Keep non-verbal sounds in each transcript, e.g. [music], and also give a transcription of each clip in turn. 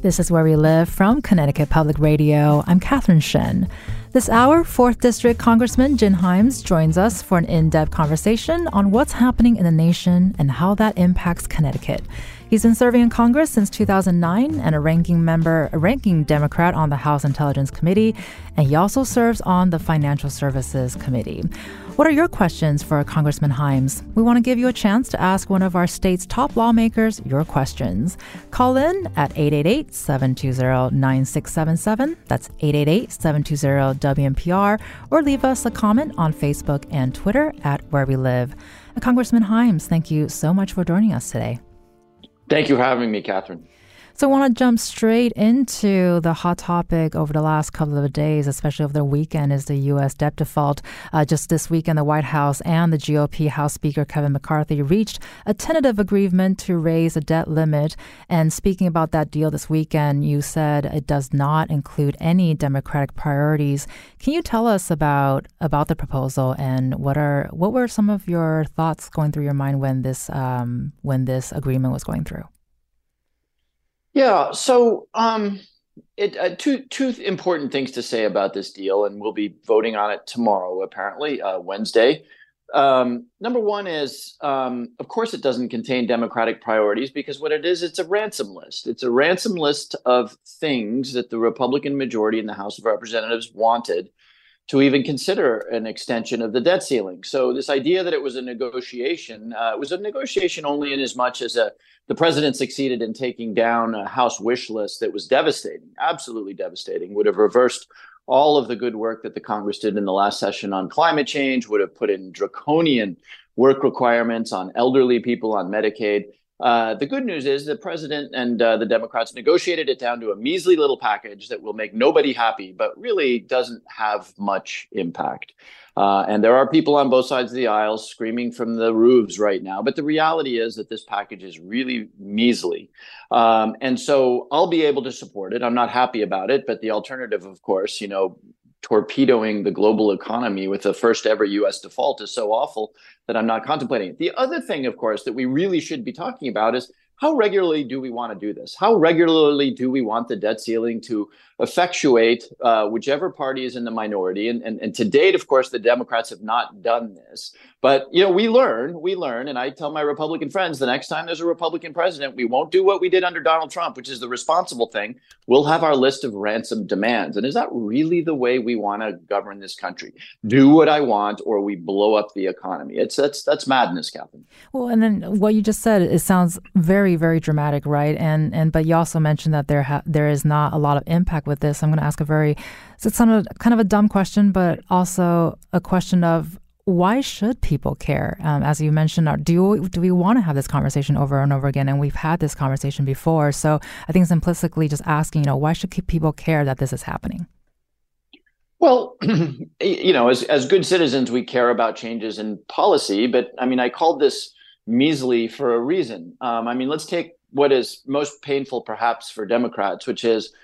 This is Where We Live from Connecticut Public Radio. I'm Catherine Shen. This hour, 4th District Congressman Jim Himes joins us for an in depth conversation on what's happening in the nation and how that impacts Connecticut. He's been serving in Congress since 2009 and a ranking member, a ranking Democrat on the House Intelligence Committee, and he also serves on the Financial Services Committee. What are your questions for Congressman Himes? We want to give you a chance to ask one of our state's top lawmakers your questions. Call in at 888 720 9677. That's 888 720 WNPR, or leave us a comment on Facebook and Twitter at Where We Live. Congressman Himes, thank you so much for joining us today. Thank you for having me, Catherine. So I want to jump straight into the hot topic over the last couple of days, especially over the weekend, is the U.S. debt default. Uh, just this weekend, the White House and the GOP House Speaker Kevin McCarthy reached a tentative agreement to raise a debt limit. And speaking about that deal this weekend, you said it does not include any Democratic priorities. Can you tell us about about the proposal and what are what were some of your thoughts going through your mind when this um, when this agreement was going through? Yeah. So, um, it, uh, two two important things to say about this deal, and we'll be voting on it tomorrow. Apparently, uh, Wednesday. Um, number one is, um, of course, it doesn't contain democratic priorities because what it is, it's a ransom list. It's a ransom list of things that the Republican majority in the House of Representatives wanted to even consider an extension of the debt ceiling. So this idea that it was a negotiation uh, was a negotiation only in as much as a, the president succeeded in taking down a House wish list that was devastating, absolutely devastating, would have reversed all of the good work that the Congress did in the last session on climate change, would have put in draconian work requirements on elderly people on Medicaid. Uh, the good news is the president and uh, the Democrats negotiated it down to a measly little package that will make nobody happy, but really doesn't have much impact. Uh, and there are people on both sides of the aisle screaming from the roofs right now. But the reality is that this package is really measly. Um, and so I'll be able to support it. I'm not happy about it, but the alternative, of course, you know, torpedoing the global economy with the first ever US default is so awful that I'm not contemplating it. The other thing, of course, that we really should be talking about is how regularly do we want to do this? How regularly do we want the debt ceiling to effectuate uh, whichever party is in the minority? And, and, and to date, of course, the Democrats have not done this. But you know, we learn, we learn, and I tell my Republican friends the next time there's a Republican president, we won't do what we did under Donald Trump, which is the responsible thing. We'll have our list of ransom demands. And is that really the way we want to govern this country? Do what I want, or we blow up the economy. It's that's that's madness, Catherine. Well, and then what you just said, it sounds very, very dramatic, right? And and but you also mentioned that there ha- there is not a lot of impact with this. I'm going to ask a very, it's kind of kind of a dumb question, but also a question of why should people care? Um, as you mentioned, do you, do we want to have this conversation over and over again? And we've had this conversation before. So I think simplistically just asking, you know, why should people care that this is happening? Well, [clears throat] you know, as as good citizens, we care about changes in policy. But I mean, I called this measly for a reason. Um, I mean, let's take what is most painful, perhaps, for Democrats, which is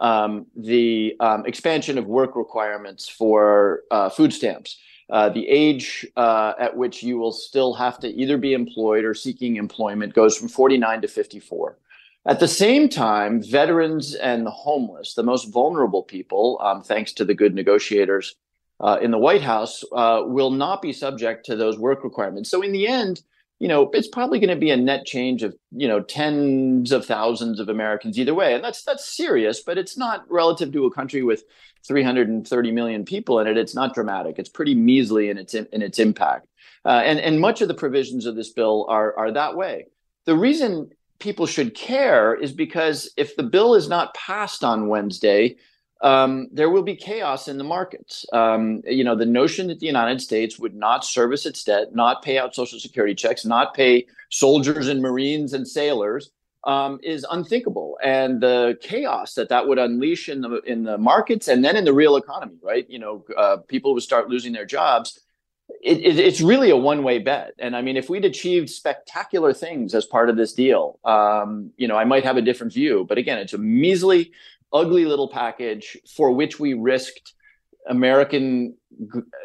um, the um, expansion of work requirements for uh, food stamps uh, the age uh, at which you will still have to either be employed or seeking employment goes from 49 to 54. At the same time, veterans and the homeless, the most vulnerable people, um, thanks to the good negotiators uh, in the White House, uh, will not be subject to those work requirements. So, in the end, you know, it's probably going to be a net change of, you know, tens of thousands of Americans either way. And that's that's serious, but it's not relative to a country with 330 million people in it. It's not dramatic. It's pretty measly in its in its impact. Uh, and and much of the provisions of this bill are are that way. The reason people should care is because if the bill is not passed on Wednesday, um, there will be chaos in the markets. Um, you know, the notion that the United States would not service its debt, not pay out Social Security checks, not pay soldiers and Marines and sailors um, is unthinkable, and the chaos that that would unleash in the in the markets and then in the real economy, right? You know, uh, people would start losing their jobs. It, it, it's really a one way bet, and I mean, if we'd achieved spectacular things as part of this deal, um, you know, I might have a different view. But again, it's a measly, ugly little package for which we risked American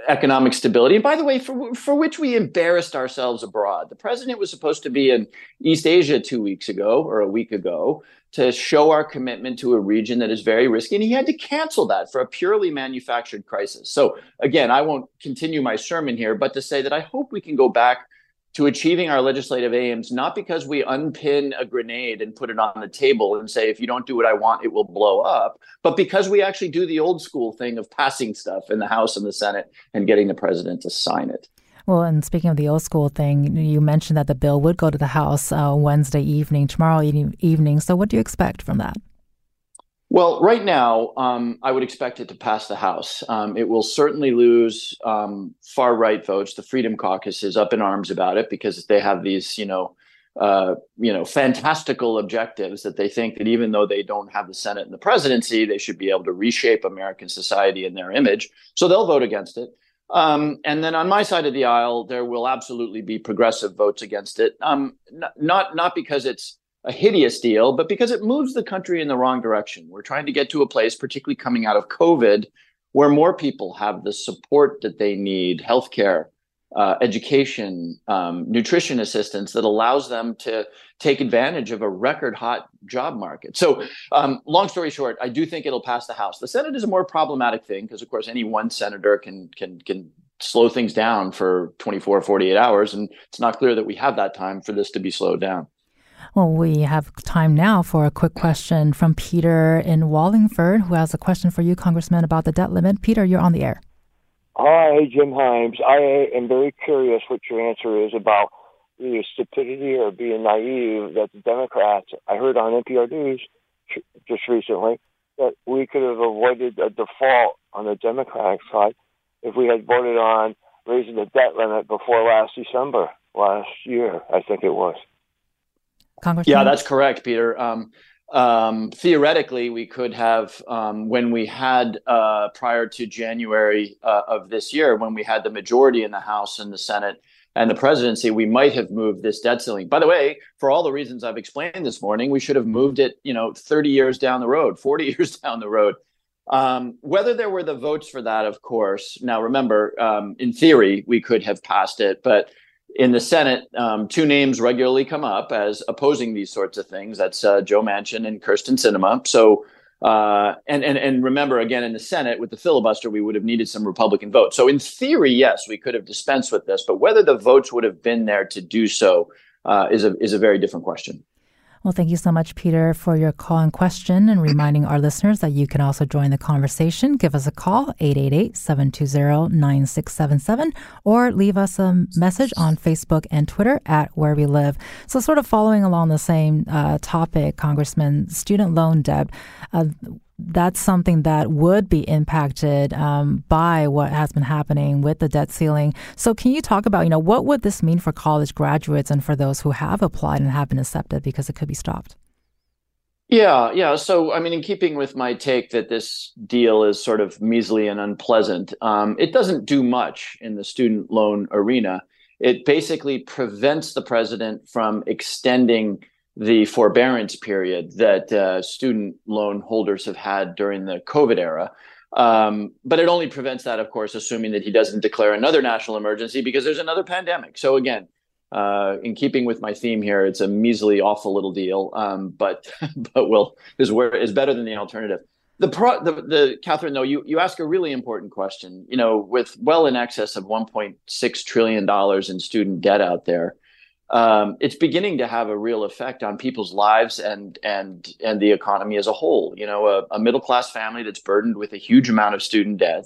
economic stability. And by the way, for, for which we embarrassed ourselves abroad. The president was supposed to be in East Asia two weeks ago or a week ago to show our commitment to a region that is very risky. And he had to cancel that for a purely manufactured crisis. So, again, I won't continue my sermon here, but to say that I hope we can go back to achieving our legislative aims, not because we unpin a grenade and put it on the table and say, if you don't do what I want, it will blow up, but because we actually do the old school thing of passing stuff in the House and the Senate and getting the president to sign it. Well, and speaking of the old school thing, you mentioned that the bill would go to the House uh, Wednesday evening, tomorrow evening. So, what do you expect from that? Well, right now, um, I would expect it to pass the House. Um, it will certainly lose um, far right votes. The Freedom Caucus is up in arms about it because they have these, you know, uh, you know, fantastical objectives that they think that even though they don't have the Senate and the presidency, they should be able to reshape American society in their image. So they'll vote against it. Um, and then on my side of the aisle, there will absolutely be progressive votes against it. Um, n- not not because it's a hideous deal, but because it moves the country in the wrong direction. We're trying to get to a place, particularly coming out of COVID, where more people have the support that they need healthcare, uh, education, um, nutrition assistance that allows them to take advantage of a record hot job market. So, um, long story short, I do think it'll pass the House. The Senate is a more problematic thing because, of course, any one senator can can can slow things down for 24 48 hours and it's not clear that we have that time for this to be slowed down well, we have time now for a quick question from Peter in Wallingford, who has a question for you, Congressman, about the debt limit. Peter, you're on the air. Hi, Jim Himes. I am very curious what your answer is about either stupidity or being naive that the Democrats, I heard on NPR News just recently, that we could have avoided a default on the Democratic side if we had voted on raising the debt limit before last December, last year, I think it was. Congressman? Yeah, that's correct, Peter. Um, um, theoretically, we could have, um, when we had uh, prior to January uh, of this year, when we had the majority in the House and the Senate and the presidency, we might have moved this debt ceiling. By the way, for all the reasons I've explained this morning, we should have moved it, you know, 30 years down the road, 40 [laughs] years down the road. Um, whether there were the votes for that, of course. Now, remember, um, in theory, we could have passed it, but in the Senate, um, two names regularly come up as opposing these sorts of things. That's uh, Joe Manchin and Kyrsten Sinema. So, uh, and and and remember again in the Senate with the filibuster, we would have needed some Republican votes. So, in theory, yes, we could have dispensed with this, but whether the votes would have been there to do so uh, is a is a very different question. Well, thank you so much, Peter, for your call and question and reminding our listeners that you can also join the conversation. Give us a call, 888 720 9677, or leave us a message on Facebook and Twitter at Where We Live. So, sort of following along the same uh, topic, Congressman, student loan debt. Uh, that's something that would be impacted um, by what has been happening with the debt ceiling. So, can you talk about, you know, what would this mean for college graduates and for those who have applied and have been accepted because it could be stopped? Yeah, yeah. So, I mean, in keeping with my take that this deal is sort of measly and unpleasant, um, it doesn't do much in the student loan arena. It basically prevents the president from extending the forbearance period that uh, student loan holders have had during the COVID era. Um, but it only prevents that, of course, assuming that he doesn't declare another national emergency because there's another pandemic. So again, uh, in keeping with my theme here, it's a measly, awful little deal, um, but [laughs] but will is where is better than the alternative. The pro, the, the Catherine, though, you you ask a really important question. You know, with well in excess of 1.6 trillion dollars in student debt out there, um, it's beginning to have a real effect on people's lives and and and the economy as a whole. You know, a, a middle class family that's burdened with a huge amount of student debt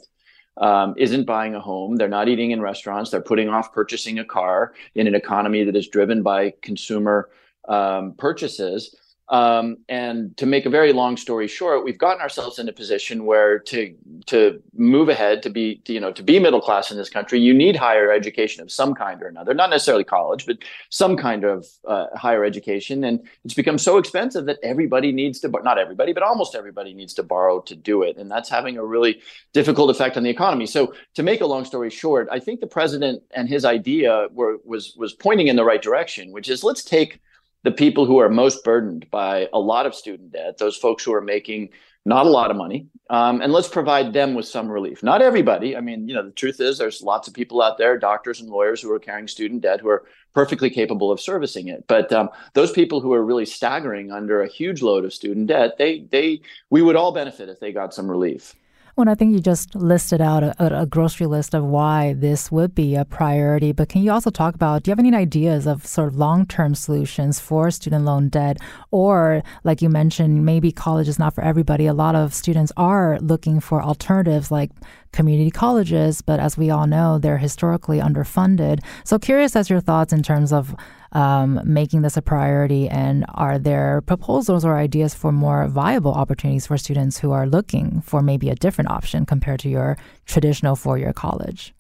um, isn't buying a home. They're not eating in restaurants. They're putting off purchasing a car in an economy that is driven by consumer um, purchases. Um, and to make a very long story short, we've gotten ourselves in a position where to to move ahead, to be to, you know to be middle class in this country, you need higher education of some kind or another. Not necessarily college, but some kind of uh, higher education. And it's become so expensive that everybody needs to not everybody, but almost everybody needs to borrow to do it, and that's having a really difficult effect on the economy. So to make a long story short, I think the president and his idea were was was pointing in the right direction, which is let's take the people who are most burdened by a lot of student debt, those folks who are making not a lot of money, um, and let's provide them with some relief. Not everybody. I mean, you know, the truth is there's lots of people out there, doctors and lawyers who are carrying student debt who are perfectly capable of servicing it. But um, those people who are really staggering under a huge load of student debt, they they we would all benefit if they got some relief. Well, I think you just listed out a, a, grocery list of why this would be a priority, but can you also talk about do you have any ideas of sort of long term solutions for student loan debt? Or, like you mentioned, maybe college is not for everybody. A lot of students are looking for alternatives like community colleges, but as we all know, they're historically underfunded. So, curious as your thoughts in terms of um, making this a priority? And are there proposals or ideas for more viable opportunities for students who are looking for maybe a different option compared to your traditional four year college?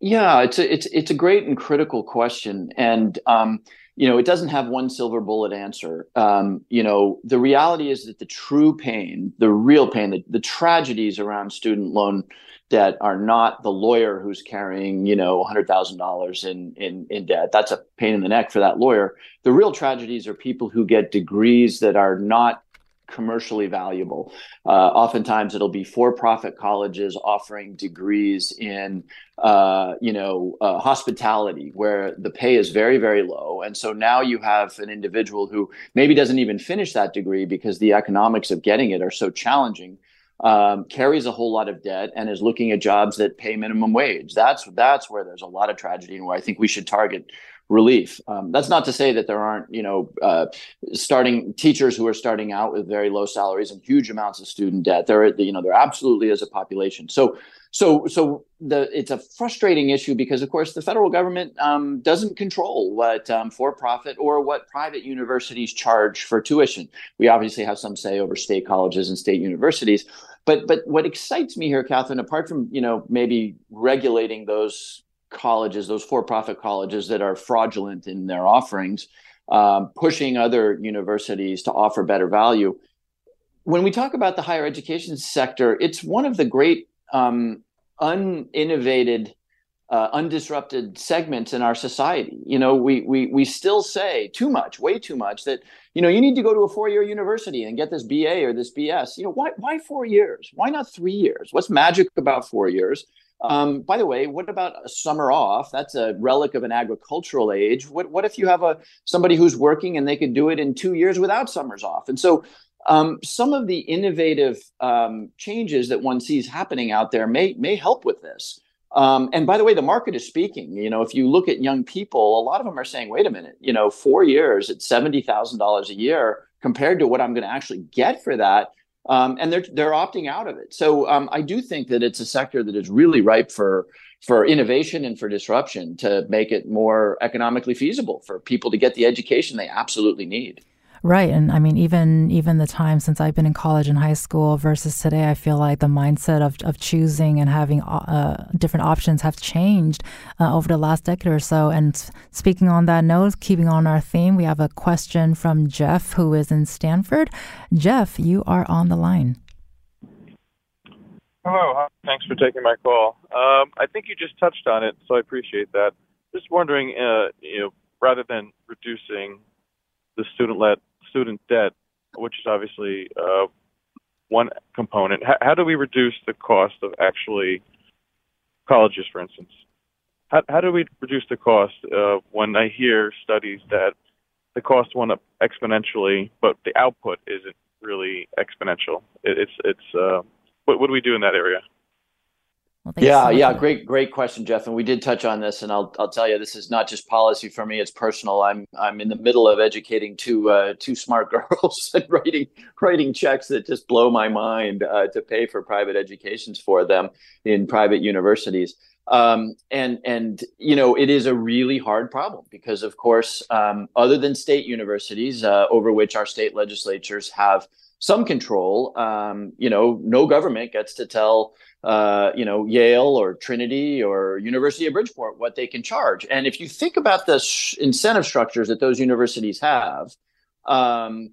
Yeah, it's a, it's it's a great and critical question, and um, you know it doesn't have one silver bullet answer. Um, you know the reality is that the true pain, the real pain, the, the tragedies around student loan debt are not the lawyer who's carrying, you know, $100,000 in, in, in debt. That's a pain in the neck for that lawyer. The real tragedies are people who get degrees that are not commercially valuable. Uh, oftentimes, it'll be for-profit colleges offering degrees in, uh, you know, uh, hospitality, where the pay is very, very low, and so now you have an individual who maybe doesn't even finish that degree because the economics of getting it are so challenging um, carries a whole lot of debt and is looking at jobs that pay minimum wage. That's that's where there's a lot of tragedy and where I think we should target relief. Um, that's not to say that there aren't, you know, uh, starting teachers who are starting out with very low salaries and huge amounts of student debt. There, you know, there absolutely is a population. So, so, so the it's a frustrating issue because, of course, the federal government um, doesn't control what um, for-profit or what private universities charge for tuition. We obviously have some say over state colleges and state universities. But but what excites me here, Catherine, apart from you know maybe regulating those colleges, those for-profit colleges that are fraudulent in their offerings, um, pushing other universities to offer better value. When we talk about the higher education sector, it's one of the great um, uninnovated uh, undisrupted segments in our society. You know, we we we still say too much, way too much that you know you need to go to a four year university and get this BA or this BS. You know, why why four years? Why not three years? What's magic about four years? Um, by the way, what about a summer off? That's a relic of an agricultural age. What what if you have a somebody who's working and they could do it in two years without summers off? And so um, some of the innovative um, changes that one sees happening out there may may help with this. Um, and by the way, the market is speaking. You know, if you look at young people, a lot of them are saying, "Wait a minute, you know, four years at seventy thousand dollars a year compared to what I'm going to actually get for that." Um, and they're they're opting out of it. So um, I do think that it's a sector that is really ripe for for innovation and for disruption to make it more economically feasible for people to get the education they absolutely need. Right. And I mean, even even the time since I've been in college and high school versus today, I feel like the mindset of, of choosing and having uh, different options have changed uh, over the last decade or so. And speaking on that note, keeping on our theme, we have a question from Jeff, who is in Stamford. Jeff, you are on the line. Hello. Thanks for taking my call. Um, I think you just touched on it, so I appreciate that. Just wondering, uh, you know, rather than reducing the student-led student debt, which is obviously uh, one component. How, how, do we reduce the cost of actually colleges, for instance? How, how do we reduce the cost uh, when I hear studies that the cost went up exponentially, but the output isn't really exponential? It, it's it's uh, what, what do we do in that area? Well, yeah, so yeah, great, great question, Jeff. And we did touch on this, and I'll I'll tell you, this is not just policy for me; it's personal. I'm I'm in the middle of educating two uh, two smart [laughs] girls and writing writing checks that just blow my mind uh, to pay for private educations for them in private universities. Um, and and you know it is a really hard problem because of course um, other than state universities uh, over which our state legislatures have some control um, you know no government gets to tell uh, you know Yale or Trinity or University of Bridgeport what they can charge. And if you think about the sh- incentive structures that those universities have um,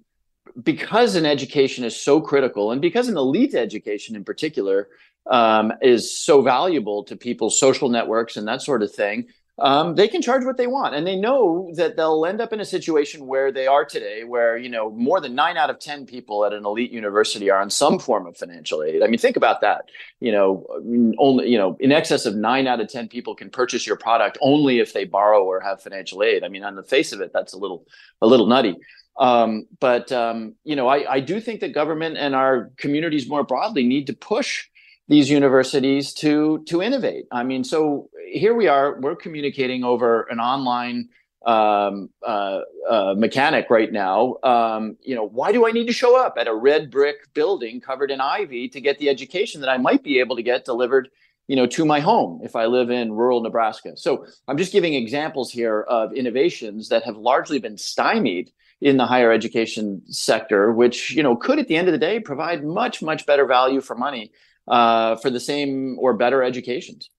because an education is so critical and because an elite education in particular um, is so valuable to people's social networks and that sort of thing, um, they can charge what they want. And they know that they'll end up in a situation where they are today, where, you know, more than nine out of 10 people at an elite university are on some form of financial aid. I mean, think about that. You know, only, you know, in excess of nine out of 10 people can purchase your product only if they borrow or have financial aid. I mean, on the face of it, that's a little, a little nutty. Um, but um, you know, I, I do think that government and our communities more broadly need to push these universities to to innovate. I mean, so here we are. We're communicating over an online um, uh, uh, mechanic right now. Um, you know, why do I need to show up at a red brick building covered in ivy to get the education that I might be able to get delivered? You know, to my home if I live in rural Nebraska. So I'm just giving examples here of innovations that have largely been stymied in the higher education sector, which you know could at the end of the day provide much much better value for money uh, for the same or better educations.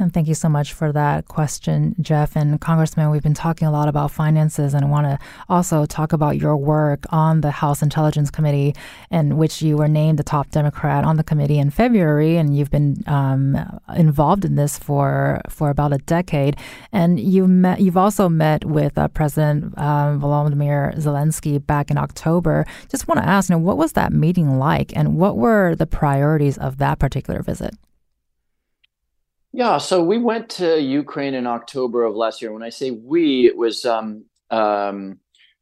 And thank you so much for that question, Jeff. And Congressman, we've been talking a lot about finances, and I want to also talk about your work on the House Intelligence Committee, in which you were named the top Democrat on the committee in February, and you've been um, involved in this for for about a decade. And you met, you've also met with uh, President uh, Volodymyr Zelensky back in October. Just want to ask, you know, what was that meeting like, and what were the priorities of that particular visit? Yeah, so we went to Ukraine in October of last year. When I say we, it was um, um,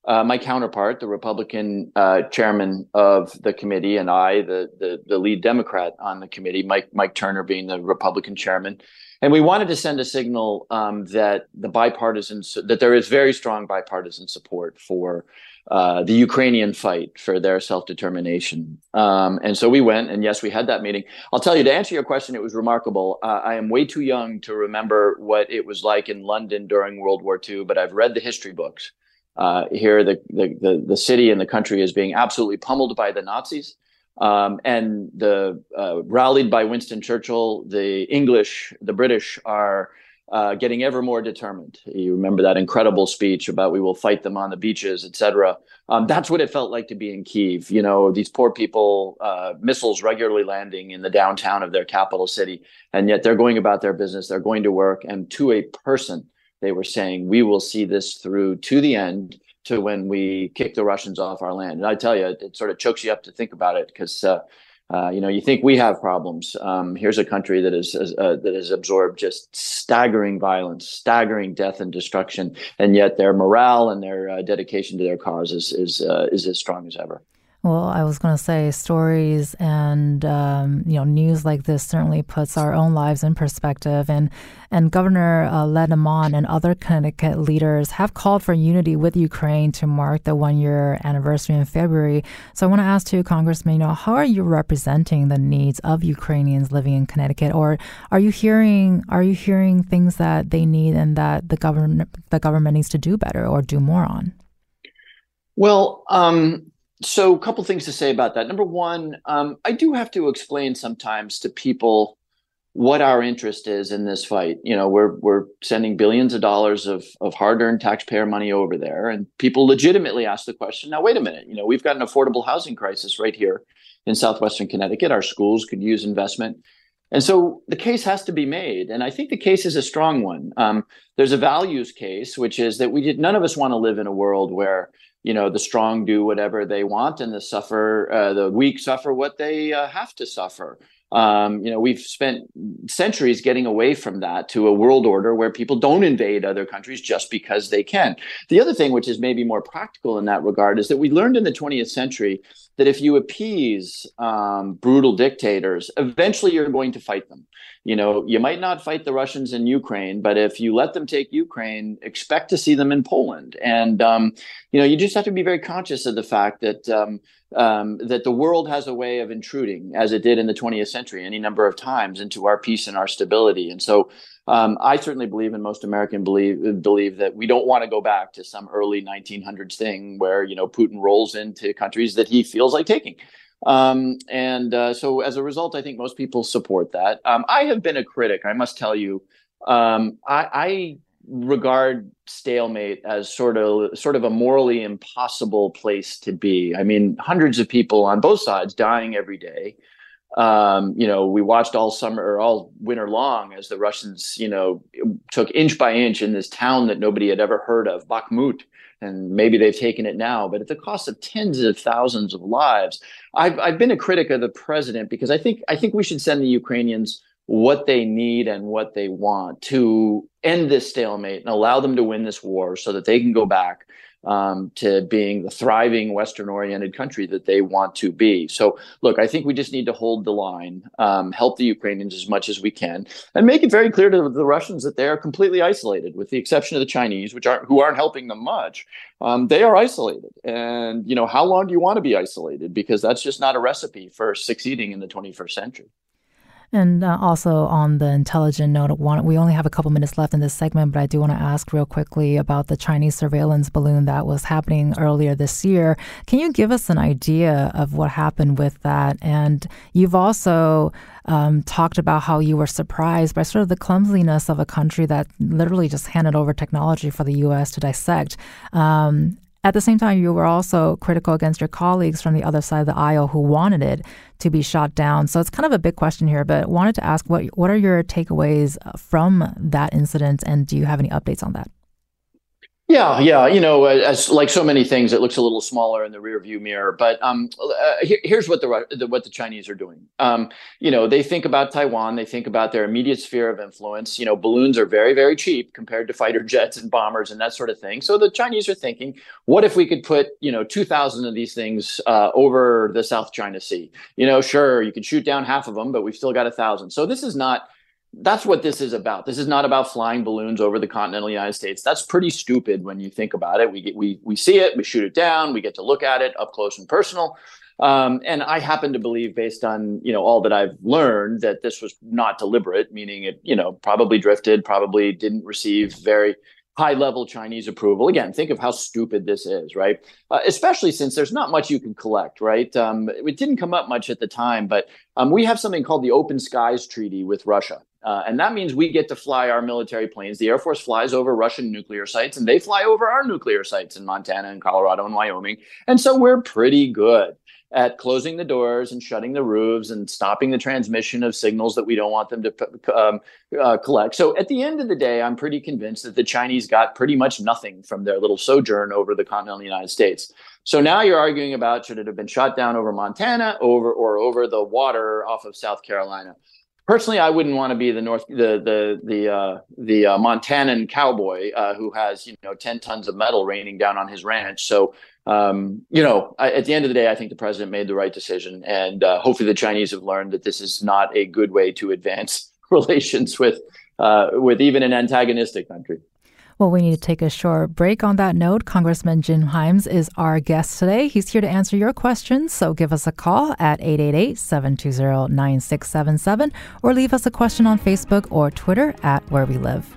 uh, my counterpart, the Republican uh, chairman of the committee, and I, the, the, the lead Democrat on the committee, Mike Mike Turner being the Republican chairman, and we wanted to send a signal um, that the bipartisan that there is very strong bipartisan support for uh, the Ukrainian fight for their self determination. Um, and so we went, and yes, we had that meeting. I'll tell you to answer your question, it was remarkable. Uh, I am way too young to remember what it was like in London during World War II, but I've read the history books. Uh, here, the, the, the the city and the country is being absolutely pummeled by the Nazis. Um, and the uh, rallied by Winston Churchill, the English, the British are uh, getting ever more determined. You remember that incredible speech about we will fight them on the beaches, etc. Um, that's what it felt like to be in Kiev. You know, these poor people, uh, missiles regularly landing in the downtown of their capital city, and yet they're going about their business. They're going to work, and to a person, they were saying, "We will see this through to the end." To when we kick the Russians off our land, and I tell you, it, it sort of chokes you up to think about it because uh, uh, you know, you think we have problems. Um, here's a country that is uh, that has absorbed just staggering violence, staggering death and destruction, and yet their morale and their uh, dedication to their cause is is uh, is as strong as ever. Well, I was going to say stories and um, you know news like this certainly puts our own lives in perspective. And and Governor uh, and other Connecticut leaders have called for unity with Ukraine to mark the one year anniversary in February. So I want to ask you, Congressman, you know, how are you representing the needs of Ukrainians living in Connecticut, or are you hearing are you hearing things that they need and that the government the government needs to do better or do more on? Well, um, so a couple things to say about that. Number one, um, I do have to explain sometimes to people what our interest is in this fight. You know, we're we're sending billions of dollars of of hard-earned taxpayer money over there, and people legitimately ask the question. Now, wait a minute. You know, we've got an affordable housing crisis right here in southwestern Connecticut. Our schools could use investment. And so the case has to be made, and I think the case is a strong one. Um, there's a values case, which is that we did none of us want to live in a world where you know the strong do whatever they want and the suffer uh, the weak suffer what they uh, have to suffer um, you know we've spent centuries getting away from that to a world order where people don't invade other countries just because they can the other thing which is maybe more practical in that regard is that we learned in the 20th century that if you appease um, brutal dictators, eventually you're going to fight them. You know, you might not fight the Russians in Ukraine, but if you let them take Ukraine, expect to see them in Poland. And um, you know, you just have to be very conscious of the fact that um, that the world has a way of intruding, as it did in the 20th century, any number of times into our peace and our stability. And so, um, I certainly believe, and most American believe believe that we don't want to go back to some early 1900s thing where you know Putin rolls into countries that he feels like taking. Um, and uh, so, as a result, I think most people support that. Um, I have been a critic, I must tell you. Um, I, I regard stalemate as sort of sort of a morally impossible place to be. I mean, hundreds of people on both sides dying every day. Um, you know, we watched all summer or all winter long as the Russians, you know, took inch by inch in this town that nobody had ever heard of, Bakhmut, and maybe they've taken it now, but at the cost of tens of thousands of lives. I've I've been a critic of the president because I think I think we should send the Ukrainians what they need and what they want to end this stalemate and allow them to win this war so that they can go back um, to being the thriving Western oriented country that they want to be. So, look, I think we just need to hold the line, um, help the Ukrainians as much as we can, and make it very clear to the Russians that they are completely isolated, with the exception of the Chinese, which aren't who aren't helping them much. Um, they are isolated, and you know how long do you want to be isolated? Because that's just not a recipe for succeeding in the 21st century. And uh, also on the intelligent note, we only have a couple minutes left in this segment, but I do want to ask real quickly about the Chinese surveillance balloon that was happening earlier this year. Can you give us an idea of what happened with that? And you've also um, talked about how you were surprised by sort of the clumsiness of a country that literally just handed over technology for the U.S. to dissect. Um, at the same time, you were also critical against your colleagues from the other side of the aisle who wanted it to be shot down. So it's kind of a big question here, but wanted to ask what what are your takeaways from that incident, and do you have any updates on that? Yeah, yeah. You know, as like so many things, it looks a little smaller in the rearview mirror. But um, uh, here, here's what the, the, what the Chinese are doing. Um, you know, they think about Taiwan. They think about their immediate sphere of influence. You know, balloons are very very cheap compared to fighter [laughs] jets and bombers and that sort of thing. So the Chinese are thinking, what if we could put you know two thousand of these things uh, over the South China Sea? You know, sure, you could shoot down half of them, but we've still got a thousand. So this is not that's what this is about. This is not about flying balloons over the continental United States. That's pretty stupid when you think about it. We get we we see it, we shoot it down, we get to look at it up close and personal. Um, and I happen to believe, based on you know all that I've learned, that this was not deliberate, meaning it you know probably drifted, probably didn't receive very high level Chinese approval. Again, think of how stupid this is, right? Uh, especially since there's not much you can collect, right? Um, it didn't come up much at the time, but um, we have something called the Open Skies Treaty with Russia. Uh, and that means we get to fly our military planes. The Air Force flies over Russian nuclear sites, and they fly over our nuclear sites in Montana and Colorado and Wyoming. And so we're pretty good at closing the doors and shutting the roofs and stopping the transmission of signals that we don't want them to um, uh, collect. So at the end of the day, I'm pretty convinced that the Chinese got pretty much nothing from their little sojourn over the continental United States. So now you're arguing about should it have been shot down over Montana over or over the water off of South Carolina personally, I wouldn't want to be the North, the the the uh, the uh, Montanan cowboy uh, who has you know ten tons of metal raining down on his ranch. So um, you know, I, at the end of the day, I think the president made the right decision, and uh, hopefully, the Chinese have learned that this is not a good way to advance [laughs] relations with uh, with even an antagonistic country. Well, we need to take a short break on that note. Congressman Jim Himes is our guest today. He's here to answer your questions, so give us a call at 888 720 9677 or leave us a question on Facebook or Twitter at Where We Live.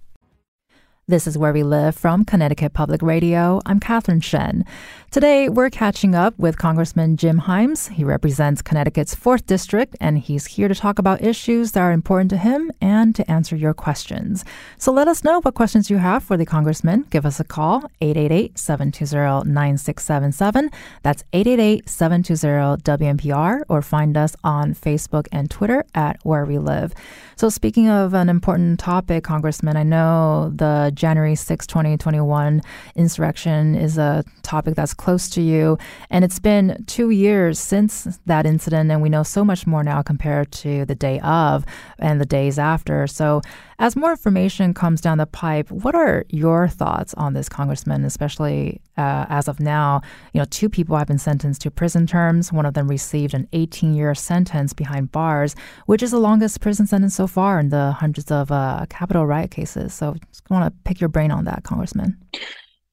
This is Where We Live from Connecticut Public Radio. I'm Catherine Shen. Today, we're catching up with Congressman Jim Himes. He represents Connecticut's 4th District, and he's here to talk about issues that are important to him and to answer your questions. So let us know what questions you have for the Congressman. Give us a call, 888 720 9677. That's 888 720 WNPR, or find us on Facebook and Twitter at Where We Live. So, speaking of an important topic, Congressman, I know the January 6, 2021 insurrection is a topic that's close to you. And it's been two years since that incident, and we know so much more now compared to the day of and the days after. So, as more information comes down the pipe, what are your thoughts on this, Congressman, especially uh, as of now? You know, two people have been sentenced to prison terms. One of them received an 18 year sentence behind bars, which is the longest prison sentence so far in the hundreds of uh, Capitol riot cases. So, just want to pick your brain on that, Congressman.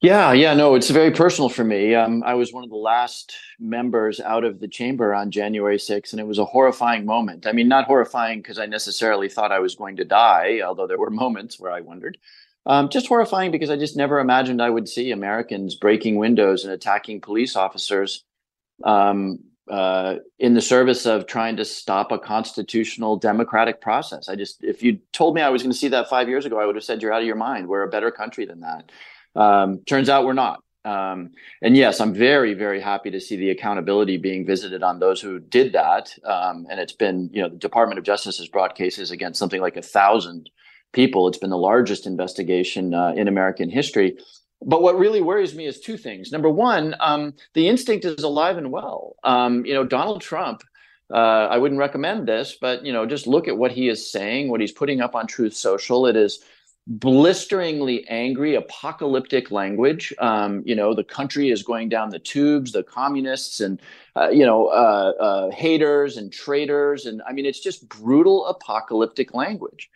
Yeah, yeah, no, it's very personal for me. Um, I was one of the last members out of the chamber on January 6th, and it was a horrifying moment. I mean, not horrifying because I necessarily thought I was going to die, although there were [laughs] moments where I wondered. Um, just horrifying because I just never imagined I would see Americans breaking windows and attacking police officers um, uh, in the service of trying to stop a constitutional democratic process. I just, if you told me I was going to see that five years ago, I would have said, You're out of your mind. We're a better country than that. Um, turns out we're not. Um, and yes, I'm very, very happy to see the accountability being visited on those who did that. Um, and it's been, you know, the Department of Justice has brought cases against something like a thousand people. It's been the largest investigation uh, in American history. But what really worries me is two things. Number one, um, the instinct is alive and well. Um, you know, Donald Trump. Uh, I wouldn't recommend this, but you know, just look at what he is saying, what he's putting up on Truth Social. It is blisteringly angry, apocalyptic language. Um, you know, the country is going down the tubes, the communists and, uh, you know, uh, uh, haters and traitors. And I mean, it's just brutal apocalyptic language.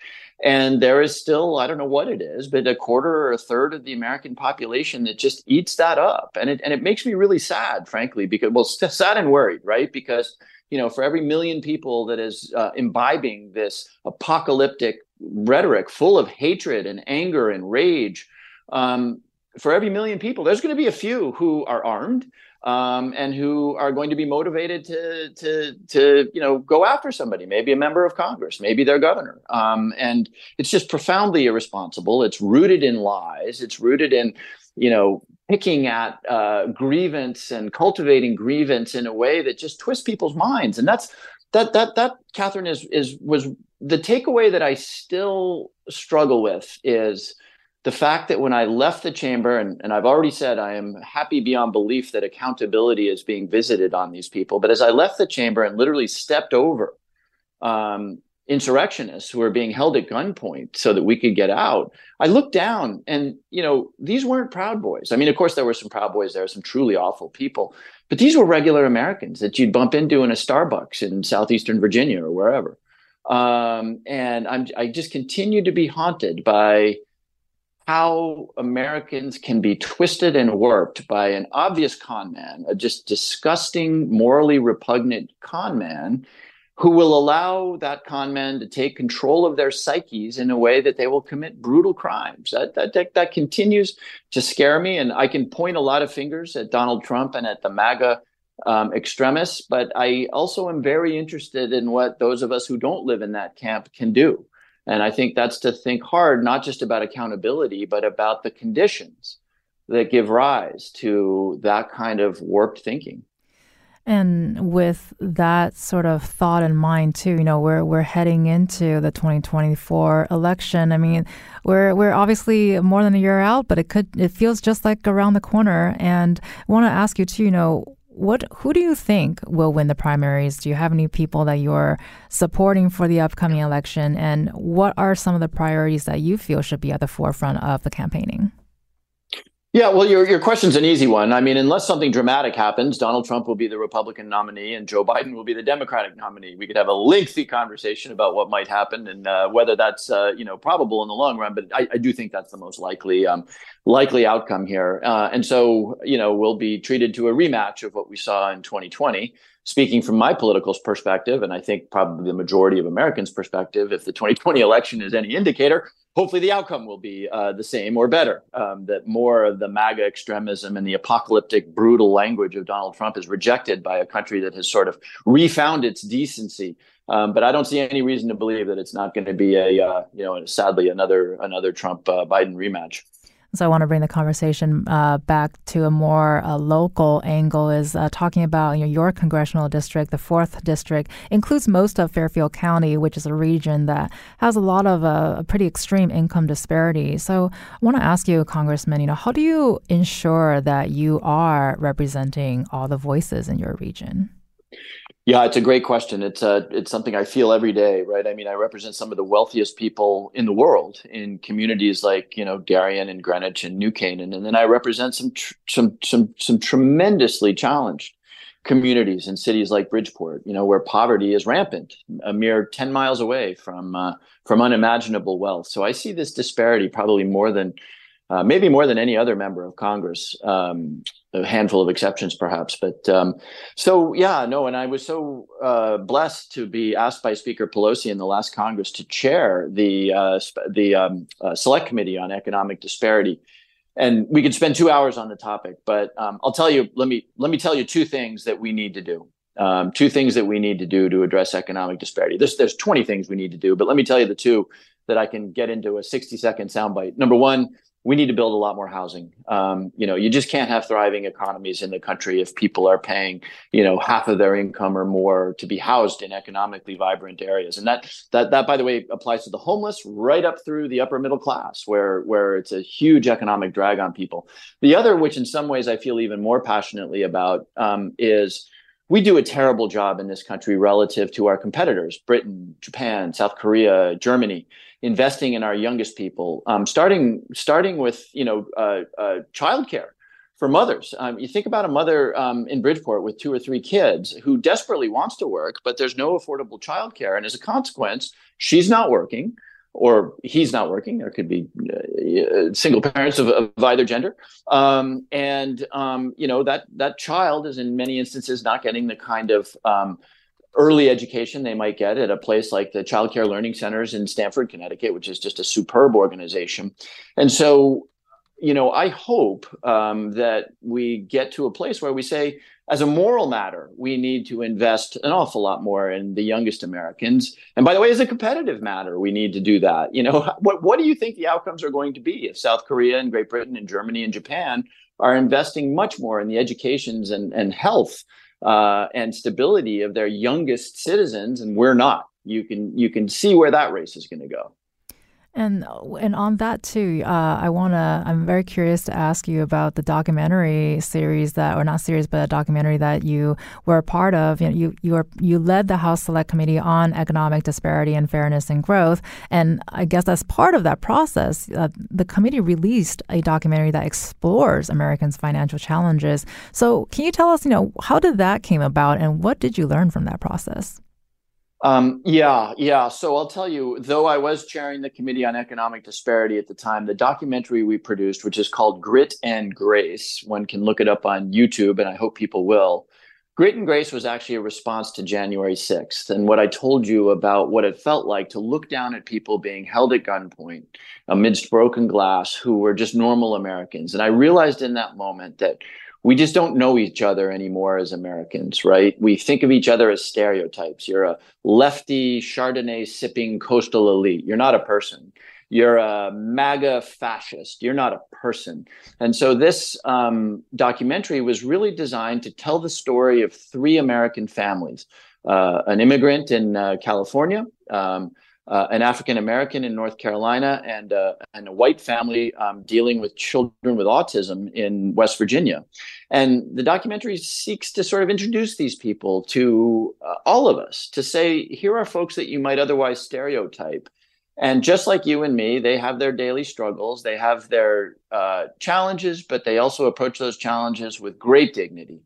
And there is still, I don't know what it is, but a quarter or a third of the American population that just eats that up. And it, and it makes me really sad, frankly, because, well, sad and worried, right? Because, you know, for every million people that is uh, imbibing this apocalyptic rhetoric full of hatred and anger and rage. Um, for every million people, there's going to be a few who are armed um, and who are going to be motivated to to to you know go after somebody, maybe a member of Congress, maybe their governor. Um, and it's just profoundly irresponsible. It's rooted in lies. It's rooted in you know picking at uh, grievance and cultivating grievance in a way that just twists people's minds. And that's that that that Catherine is is was the takeaway that I still struggle with is the fact that when I left the chamber, and, and I've already said I am happy beyond belief that accountability is being visited on these people, but as I left the chamber and literally stepped over um, insurrectionists who were being held at gunpoint so that we could get out, I looked down and, you know, these weren't Proud Boys. I mean, of course, there were some Proud Boys there, some truly awful people, but these were regular Americans that you'd bump into in a Starbucks in southeastern Virginia or wherever. Um, and I'm, I just continue to be haunted by how Americans can be twisted and warped by an obvious con man, a just disgusting, morally repugnant con man who will allow that con man to take control of their psyches in a way that they will commit brutal crimes. That, that, that, that continues to scare me. And I can point a lot of fingers at Donald Trump and at the MAGA um, extremists, but I also am very interested in what those of us who don't live in that camp can do. And I think that's to think hard, not just about accountability, but about the conditions that give rise to that kind of warped thinking. And with that sort of thought in mind too, you know, we're we're heading into the 2024 election. I mean, we're we're obviously more than a year out, but it could it feels just like around the corner. And I want to ask you too, you know, what who do you think will win the primaries? Do you have any people that you're supporting for the upcoming election and what are some of the priorities that you feel should be at the forefront of the campaigning? Yeah, well, your your question's an easy one. I mean, unless something dramatic happens, Donald Trump will be the Republican nominee and Joe Biden will be the Democratic nominee. We could have a lengthy conversation about what might happen and uh, whether that's uh, you know probable in the long run. But I, I do think that's the most likely um, likely outcome here. Uh, and so you know we'll be treated to a rematch of what we saw in 2020 speaking from my political perspective, and I think probably the majority of Americans' perspective, if the 2020 election is any indicator, hopefully the outcome will be uh, the same or better. Um, that more of the MAGA extremism and the apocalyptic, brutal language of Donald Trump is rejected by a country that has sort of refound its decency. Um, but I don't see any reason to believe that it's not going to be a, uh, you know, sadly another another Trump uh, Biden rematch. So I want to bring the conversation uh, back to a more uh, local angle. Is uh, talking about you know, your congressional district, the fourth district, includes most of Fairfield County, which is a region that has a lot of uh, a pretty extreme income disparity. So I want to ask you, Congressman, you know, how do you ensure that you are representing all the voices in your region? Yeah, it's a great question. It's uh, it's something I feel every day, right? I mean, I represent some of the wealthiest people in the world in communities like you know Darien and Greenwich and New Canaan, and then I represent some tr- some some some tremendously challenged communities in cities like Bridgeport, you know, where poverty is rampant, a mere ten miles away from uh, from unimaginable wealth. So I see this disparity probably more than uh, maybe more than any other member of Congress. Um, a handful of exceptions, perhaps, but um, so yeah, no. And I was so uh, blessed to be asked by Speaker Pelosi in the last Congress to chair the uh, the um, uh, Select Committee on Economic Disparity. And we could spend two hours on the topic, but um, I'll tell you. Let me let me tell you two things that we need to do. Um, two things that we need to do to address economic disparity. There's there's 20 things we need to do, but let me tell you the two that I can get into a 60 second soundbite. Number one, we need to build a lot more housing. Um, you know, you just can't have thriving economies in the country if people are paying, you know, half of their income or more to be housed in economically vibrant areas. And that that that, by the way, applies to the homeless right up through the upper middle class, where where it's a huge economic drag on people. The other, which in some ways I feel even more passionately about, um, is we do a terrible job in this country relative to our competitors britain japan south korea germany investing in our youngest people um, starting starting with you know uh, uh, childcare for mothers. Um, you think about a mother um, in bridgeport with two or three kids who desperately wants to work but there's no affordable childcare. And as a consequence she's not working or he's not working. There could be uh, single parents of, of either gender, um, and um, you know that that child is in many instances not getting the kind of um, early education they might get at a place like the Child Care Learning Centers in Stamford, Connecticut, which is just a superb organization. And so, you know, I hope um, that we get to a place where we say, as a moral matter, we need to invest an awful lot more in the youngest Americans. And by the way, as a competitive matter, we need to do that. You know, [laughs] what what do you think the outcomes are going to be if South Korea and Great Britain and Germany and Japan are investing much more in the educations and, and health uh, and stability of their youngest citizens, and we're not? You can you can see where that race is going to go. And and on that too, uh, I wanna. I'm very curious to ask you about the documentary series that, or not series, but a documentary that you were a part of. You know, you you were you led the House Select Committee on Economic Disparity and Fairness and Growth, and I guess as part of that process, uh, the committee released a documentary that explores Americans' financial challenges. So, can you tell us, you know, how did that came about, and what did you learn from that process? Um, yeah, yeah. So I'll tell you, though I was chairing the Committee on Economic Disparity at the time, the documentary we produced, which is called Grit and Grace, one can look it up on YouTube, and I hope people will. Grit and Grace was actually a response to January 6th and what I told you about what it felt like to look down at people being held at gunpoint amidst broken glass who were just normal Americans. And I realized in that moment that we just don't know each other anymore as Americans, right? We think of each other as stereotypes. You're a lefty Chardonnay sipping coastal elite. You're not a person. You're a MAGA fascist. You're not a person. And so this um, documentary was really designed to tell the story of three American families uh, an immigrant in uh, California, um, uh, an African American in North Carolina and, uh, and a white family um, dealing with children with autism in West Virginia. And the documentary seeks to sort of introduce these people to uh, all of us to say, here are folks that you might otherwise stereotype And just like you and me, they have their daily struggles, they have their uh, challenges, but they also approach those challenges with great dignity,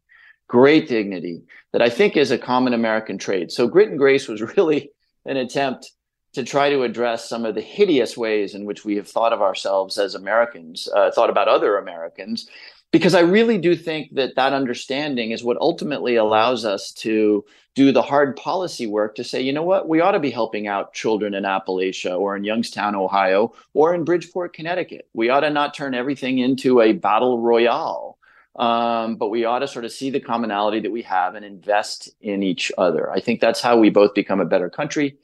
great dignity that I think is a common American trait. So, Grit and Grace was [laughs] really an attempt to try to address some of the hideous ways in which we have thought of ourselves as Americans, uh, thought about other Americans, because I really do think that that understanding is what ultimately allows us to do the hard policy work to say, you know what, we ought to be helping out children in Appalachia or in Youngstown, Ohio, or in Bridgeport, Connecticut. We ought to not turn everything into a battle royale. Um, but we ought to sort of see the commonality that we have and invest in each other. I think that's how we both become a better country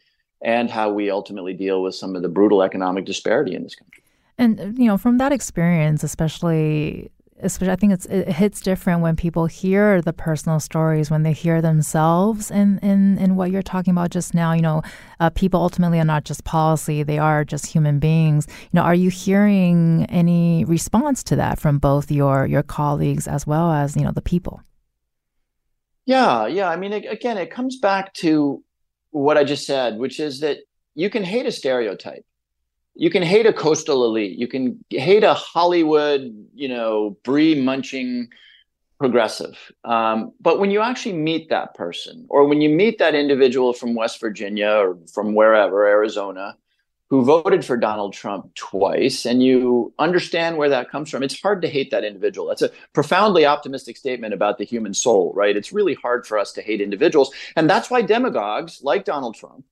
and how we ultimately deal with some of the brutal economic disparity in this country. And you know, from that experience, especially especially I think it's it hits different when people hear the personal stories when they hear themselves in in, in what you're talking about just now. You know, uh, people ultimately are not just policy; they are just human beings. You know, are you hearing any response to that from both your your colleagues as well as you know the people? Yeah, yeah. I mean, again, it comes back to what I just said, which is that you can hate a stereotype you can hate a coastal elite. You can hate a Hollywood, you know, brie munching progressive. Um, but when you actually meet that person, or when you meet that individual from West Virginia or from wherever, Arizona, who voted for Donald Trump twice, and you understand where that comes from, it's hard to hate that individual. That's a profoundly optimistic statement about the human soul, right? It's really hard for us to hate individuals. And that's why demagogues like Donald Trump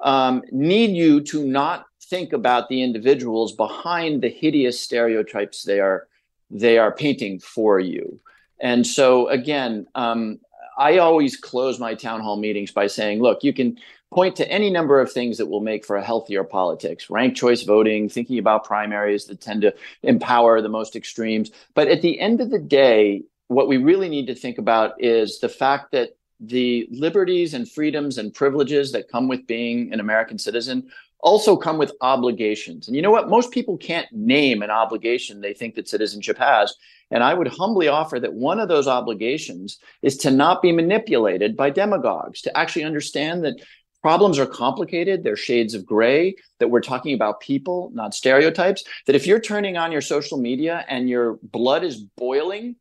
um, need you to not think about the individuals behind the hideous stereotypes they are they are painting for you. And so again, um, I always close my town hall meetings by saying, look, you can point to any number of things that will make for a healthier politics ranked choice voting thinking about primaries that tend to empower the most extremes but at the end of the day what we really need to think about is the fact that the liberties and freedoms and privileges that come with being an american citizen also come with obligations. And you know what? Most people can't name an obligation they think that citizenship has. And I would humbly offer that one of those obligations is to not be manipulated by demagogues, to actually understand that problems are complicated, they're shades of gray, that we're talking about people, not stereotypes, that if you're turning on your social media and your blood is boiling,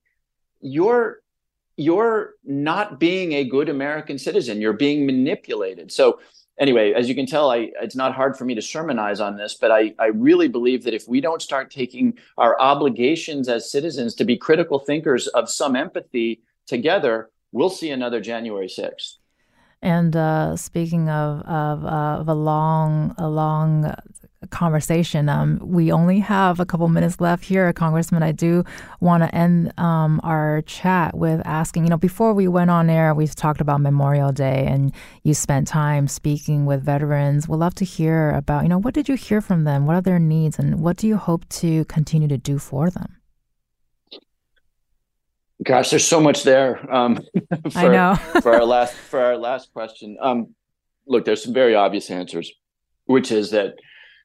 you're you're not being a good American citizen. You're being manipulated. So anyway, as you can tell, I, it's not hard for me to sermonize on this, but I, I really believe that if we don't start taking our obligations as citizens to be critical thinkers of some empathy together, we'll see another January 6th. And uh, speaking of of, uh, of a long a long conversation. Um, we only have a couple minutes left here, Congressman. I do want to end um, our chat with asking, you know, before we went on air, we've talked about Memorial Day and you spent time speaking with veterans. We'd love to hear about, you know, what did you hear from them? What are their needs and what do you hope to continue to do for them? Gosh, there's so much there. Um, [laughs] for, I know. [laughs] for our [laughs] last for our last question, um, look, there's some very obvious answers, which is that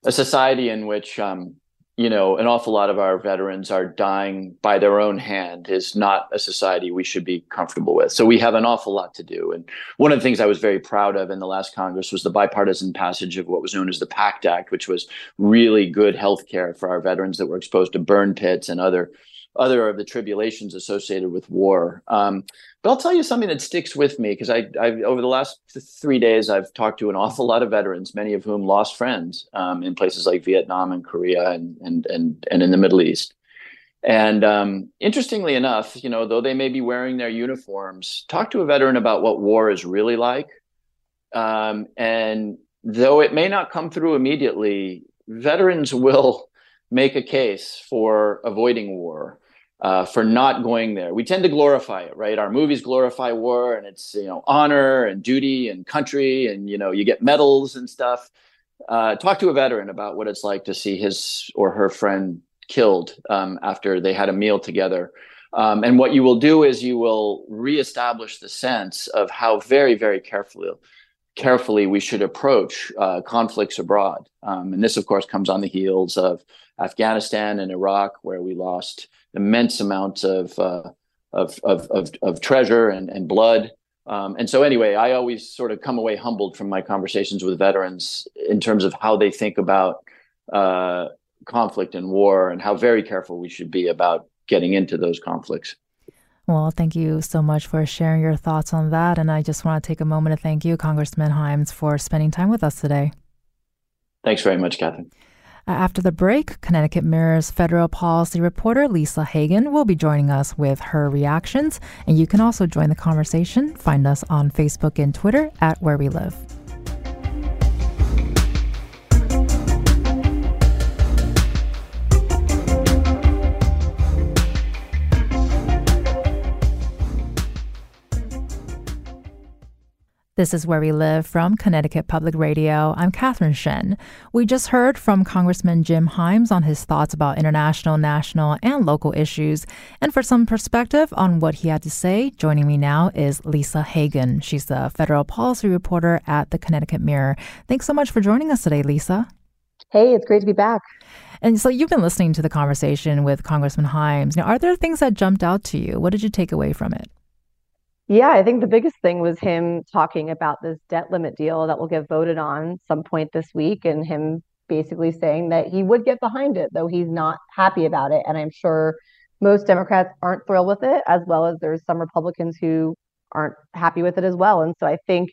a society in which um, you know an awful lot of our veterans are dying by their own hand is not a society we should be comfortable with so we have an awful lot to do and one of the things i was very proud of in the last congress was the bipartisan passage of what was known as the pact act which was really good health care for our veterans that were exposed to burn pits and other other of the tribulations associated with war. Um, but I'll tell you something that sticks with me because I, I, over the last three days, I've talked to an awful lot of veterans, many of whom lost friends um, in places like Vietnam and Korea and and and and in the Middle East. And um, interestingly enough, you know, though they may be wearing their uniforms, talk to a veteran about what war is really like. Um, and though it may not come through immediately, veterans [laughs] will make a case for avoiding war uh, for not going there. We tend to glorify it, right? Our movies glorify war, and it's you know honor and duty and country, and you know you get medals and stuff. Uh, talk to a veteran about what it's like to see his or her friend killed um, after they had a meal together. Um, and what you will do is you will reestablish the sense of how very, very carefully, carefully we should approach uh, conflicts abroad. Um, and this, of course, comes on the heels of Afghanistan and Iraq, where we lost immense amounts of uh, of, of, of, of, treasure and, and blood. Um, and so, anyway, I always sort of come away humbled from my conversations with veterans in terms of how they think about uh, conflict and war and how very careful we should be about getting into those conflicts. Well, thank you so much for sharing your thoughts on that. And I just want to take a moment to thank you, Congressman Himes, for spending time with us today. Thanks very much, Catherine. Uh, after the break, Connecticut Mirror's federal policy reporter Lisa Hagen will be joining us with her reactions. And you can also join the conversation. Find us on Facebook and Twitter at Where We Live. This is Where We Live from Connecticut Public Radio. I'm Catherine Shen. We just heard from Congressman Jim Himes on his thoughts about international, national, and local issues. And for some perspective on what he had to say, joining me now is Lisa Hagen. She's the federal policy reporter at the Connecticut Mirror. Thanks so much for joining us today, Lisa. Hey, it's great to be back. And so you've been listening to the conversation with Congressman Himes. Now, are there things that jumped out to you? What did you take away from it? Yeah, I think the biggest thing was him talking about this debt limit deal that will get voted on some point this week and him basically saying that he would get behind it, though he's not happy about it. And I'm sure most Democrats aren't thrilled with it, as well as there's some Republicans who aren't happy with it as well. And so I think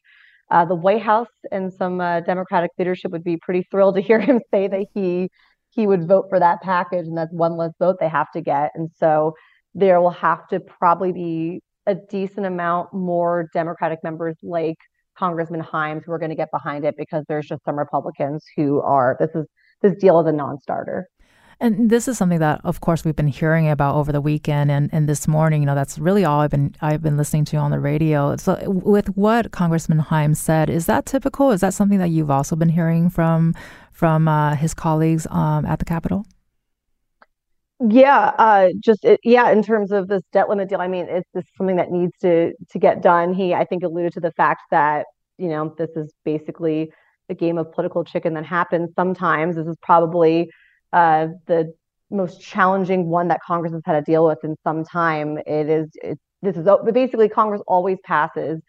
uh, the White House and some uh, Democratic leadership would be pretty thrilled to hear [laughs] him say that he he would vote for that package, and that's one less vote they have to get. And so there will have to probably be a decent amount more Democratic members like Congressman Himes who are going to get behind it because there's just some Republicans who are this is this deal is a non-starter. And this is something that, of course, we've been hearing about over the weekend and, and this morning. You know, that's really all I've been I've been listening to on the radio. So, with what Congressman Himes said, is that typical? Is that something that you've also been hearing from from uh, his colleagues um, at the Capitol? Yeah, uh, just it, yeah, in terms of this debt limit deal, I mean, it's just something that needs to to get done. He, I think, alluded to the fact that you know this is basically a game of political chicken that happens sometimes. This is probably uh, the most challenging one that Congress has had to deal with in some time. It is it, this is basically Congress always passes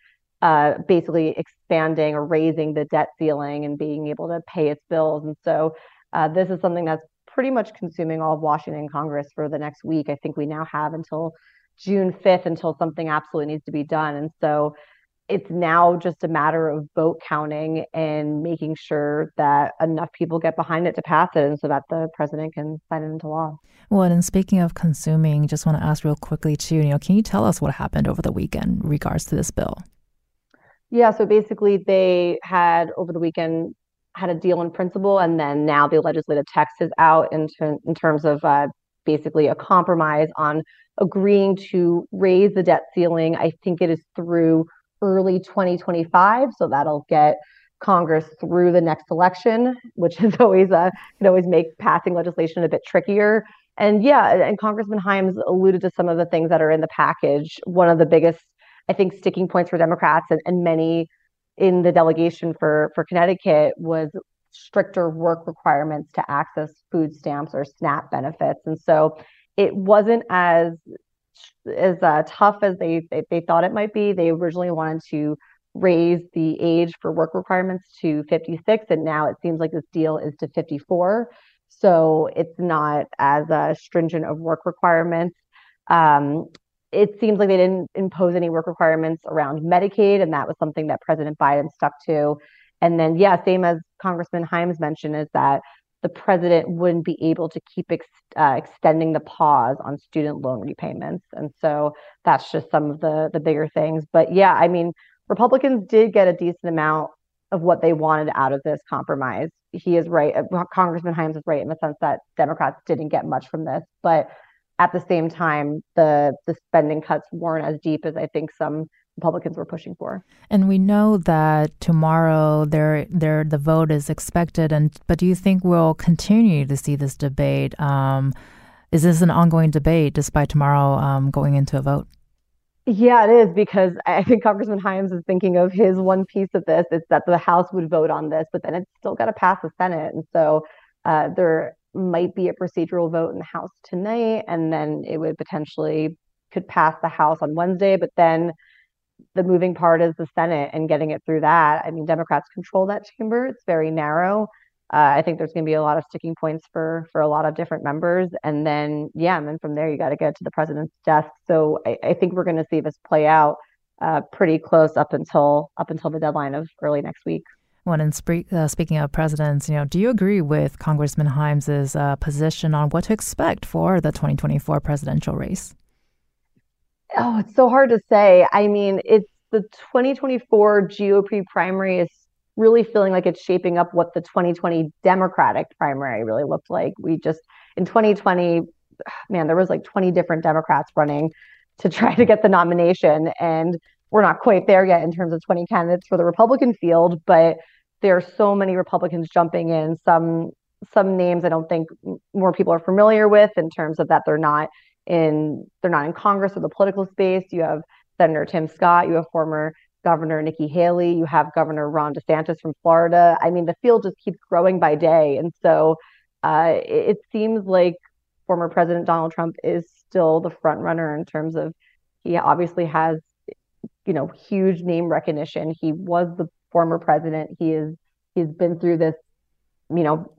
uh, basically expanding or raising the debt ceiling and being able to pay its bills, and so uh, this is something that's pretty much consuming all of Washington Congress for the next week. I think we now have until June 5th until something absolutely needs to be done. And so it's now just a matter of vote counting and making sure that enough people get behind it to pass it and so that the president can sign it into law. Well, and speaking of consuming, just want to ask real quickly too, you know, can you tell us what happened over the weekend in regards to this bill? Yeah, so basically they had over the weekend had a deal in principle, and then now the legislative text is out in, in terms of uh, basically a compromise on agreeing to raise the debt ceiling. I think it is through early 2025, so that'll get Congress through the next election, which is [laughs] always uh, can always make passing legislation a bit trickier. And yeah, and Congressman Himes alluded to some of the things that are in the package. One of the biggest, I think, sticking points for Democrats and, and many in the delegation for for Connecticut was stricter work requirements to access food stamps or SNAP benefits, and so it wasn't as as uh, tough as they, they thought it might be. They originally wanted to raise the age for work requirements to 56, and now it seems like this deal is to 54. So it's not as uh, stringent of work requirements. Um, it seems like they didn't impose any work requirements around Medicaid, and that was something that President Biden stuck to. And then, yeah, same as Congressman Himes mentioned, is that the president wouldn't be able to keep ex- uh, extending the pause on student loan repayments, and so that's just some of the the bigger things. But yeah, I mean, Republicans did get a decent amount of what they wanted out of this compromise. He is right. Uh, Congressman Himes is right in the sense that Democrats didn't get much from this, but at the same time, the the spending cuts weren't as deep as I think some Republicans were pushing for. And we know that tomorrow there there the vote is expected and but do you think we'll continue to see this debate? Um, is this an ongoing debate despite tomorrow um, going into a vote? Yeah, it is because I think Congressman Himes is thinking of his one piece of this. It's that the House would vote on this, but then it's still got to pass the Senate, and so uh, there might be a procedural vote in the House tonight, and then it would potentially could pass the House on Wednesday. But then the moving part is the Senate and getting it through that. I mean, Democrats control that chamber; it's very narrow. Uh, I think there's going to be a lot of sticking points for for a lot of different members, and then yeah, and then from there you got to get to the president's desk. So I, I think we're going to see this play out uh, pretty close up until up until the deadline of early next week. When in spe- uh, speaking of presidents, you know, do you agree with Congressman Himes's uh, position on what to expect for the 2024 presidential race? Oh, it's so hard to say. I mean, it's the 2024 GOP primary is really feeling like it's shaping up what the 2020 Democratic primary really looked like. We just in 2020, man, there was like 20 different Democrats running to try to get the nomination, and we're not quite there yet in terms of 20 candidates for the Republican field, but there are so many Republicans jumping in. Some some names I don't think more people are familiar with in terms of that they're not in they're not in Congress or the political space. You have Senator Tim Scott, you have former Governor Nikki Haley, you have Governor Ron DeSantis from Florida. I mean, the field just keeps growing by day. And so uh, it, it seems like former President Donald Trump is still the front runner in terms of he obviously has, you know, huge name recognition. He was the former president. He is he's been through this, you know,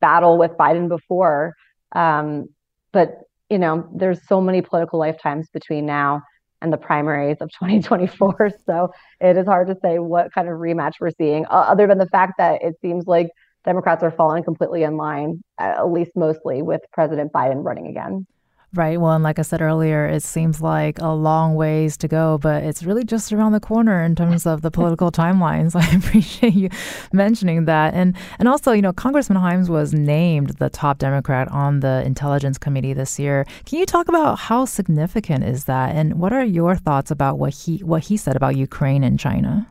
battle with Biden before. Um, but you know, there's so many political lifetimes between now and the primaries of [laughs] 2024. So it is hard to say what kind of rematch we're seeing, uh, other than the fact that it seems like Democrats are falling completely in line, at least mostly, with President Biden running again. Right. Well, and like I said earlier, it seems like a long ways to go, but it's really just around the corner in terms of the [laughs] political timelines. [laughs] I appreciate you mentioning that. And and also, you know, Congressman Himes was named the top Democrat on the Intelligence Committee this year. Can you talk about how significant is that and what are your thoughts about what he what he said about Ukraine and China?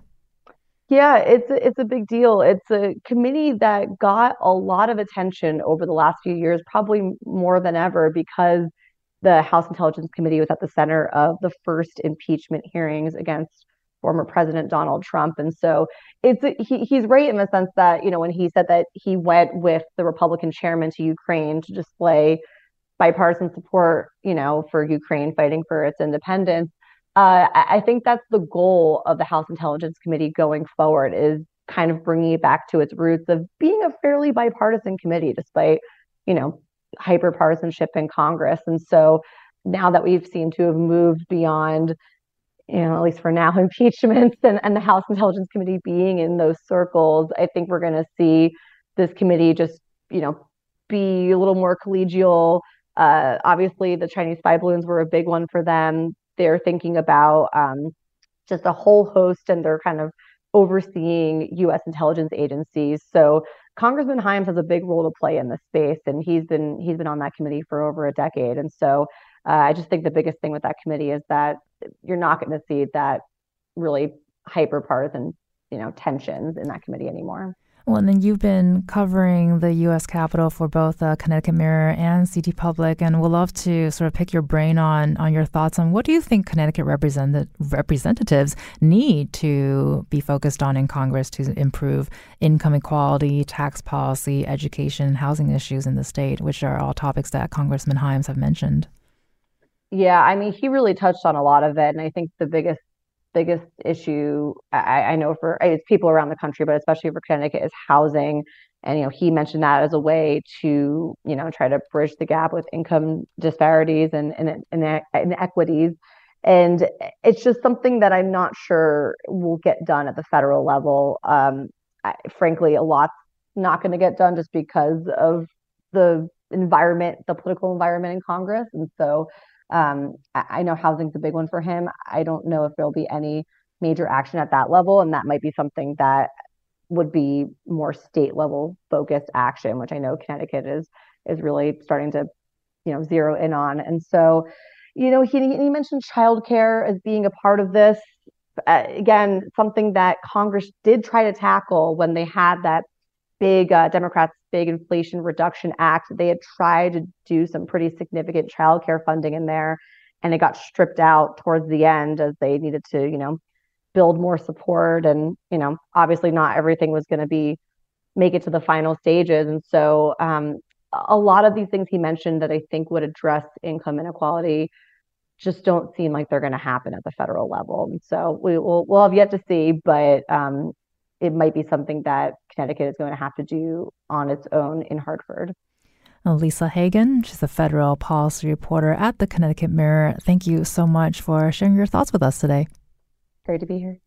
Yeah, it's a, it's a big deal. It's a committee that got a lot of attention over the last few years, probably more than ever because the House Intelligence Committee was at the center of the first impeachment hearings against former President Donald Trump. And so it's he, he's right in the sense that, you know, when he said that he went with the Republican chairman to Ukraine to display bipartisan support, you know, for Ukraine fighting for its independence. Uh, I think that's the goal of the House Intelligence Committee going forward is kind of bringing it back to its roots of being a fairly bipartisan committee, despite, you know, hyper partisanship in Congress. And so now that we've seemed to have moved beyond, you know, at least for now, [laughs] impeachments and, and the House Intelligence Committee being in those circles, I think we're going to see this committee just, you know, be a little more collegial. Uh, obviously, the Chinese spy balloons were a big one for them. They're thinking about um, just a whole host, and they're kind of overseeing U.S. intelligence agencies. So Congressman Himes has a big role to play in this space, and he's been he's been on that committee for over a decade. And so uh, I just think the biggest thing with that committee is that you're not going to see that really hyper partisan, you know, tensions in that committee anymore. Well, and then you've been covering the U.S. Capitol for both uh, Connecticut Mirror and CT Public, and we'll love to sort of pick your brain on on your thoughts on what do you think Connecticut represent- representatives need to be focused on in Congress to improve income equality, tax policy, education, housing issues in the state, which are all topics that Congressman Himes have mentioned. Yeah, I mean, he really touched on a lot of it, and I think the biggest biggest issue I, I know for it's people around the country, but especially for Connecticut is housing. And you know, he mentioned that as a way to you know try to bridge the gap with income disparities and and, and inequities. And it's just something that I'm not sure will get done at the federal level. Um, I, frankly, a lot's not going to get done just because of the environment, the political environment in Congress. And so um, I know housing's a big one for him. I don't know if there'll be any major action at that level, and that might be something that would be more state level focused action, which I know Connecticut is is really starting to, you know, zero in on. And so, you know, he he mentioned childcare as being a part of this. Uh, again, something that Congress did try to tackle when they had that big uh, Democrats big Inflation Reduction Act. They had tried to do some pretty significant childcare funding in there, and it got stripped out towards the end as they needed to, you know, build more support. And you know, obviously, not everything was going to be make it to the final stages. And so, um, a lot of these things he mentioned that I think would address income inequality just don't seem like they're going to happen at the federal level. So we will we'll have yet to see, but um, it might be something that Connecticut is going to have to do on its own in Hartford. Lisa Hagen, she's a federal policy reporter at the Connecticut Mirror. Thank you so much for sharing your thoughts with us today. Great to be here.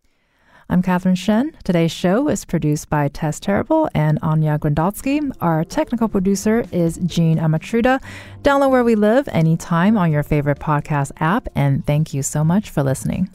I'm Catherine Shen. Today's show is produced by Tess Terrible and Anya Grondotsky. Our technical producer is Jean Amatruda. Download Where We Live anytime on your favorite podcast app, and thank you so much for listening.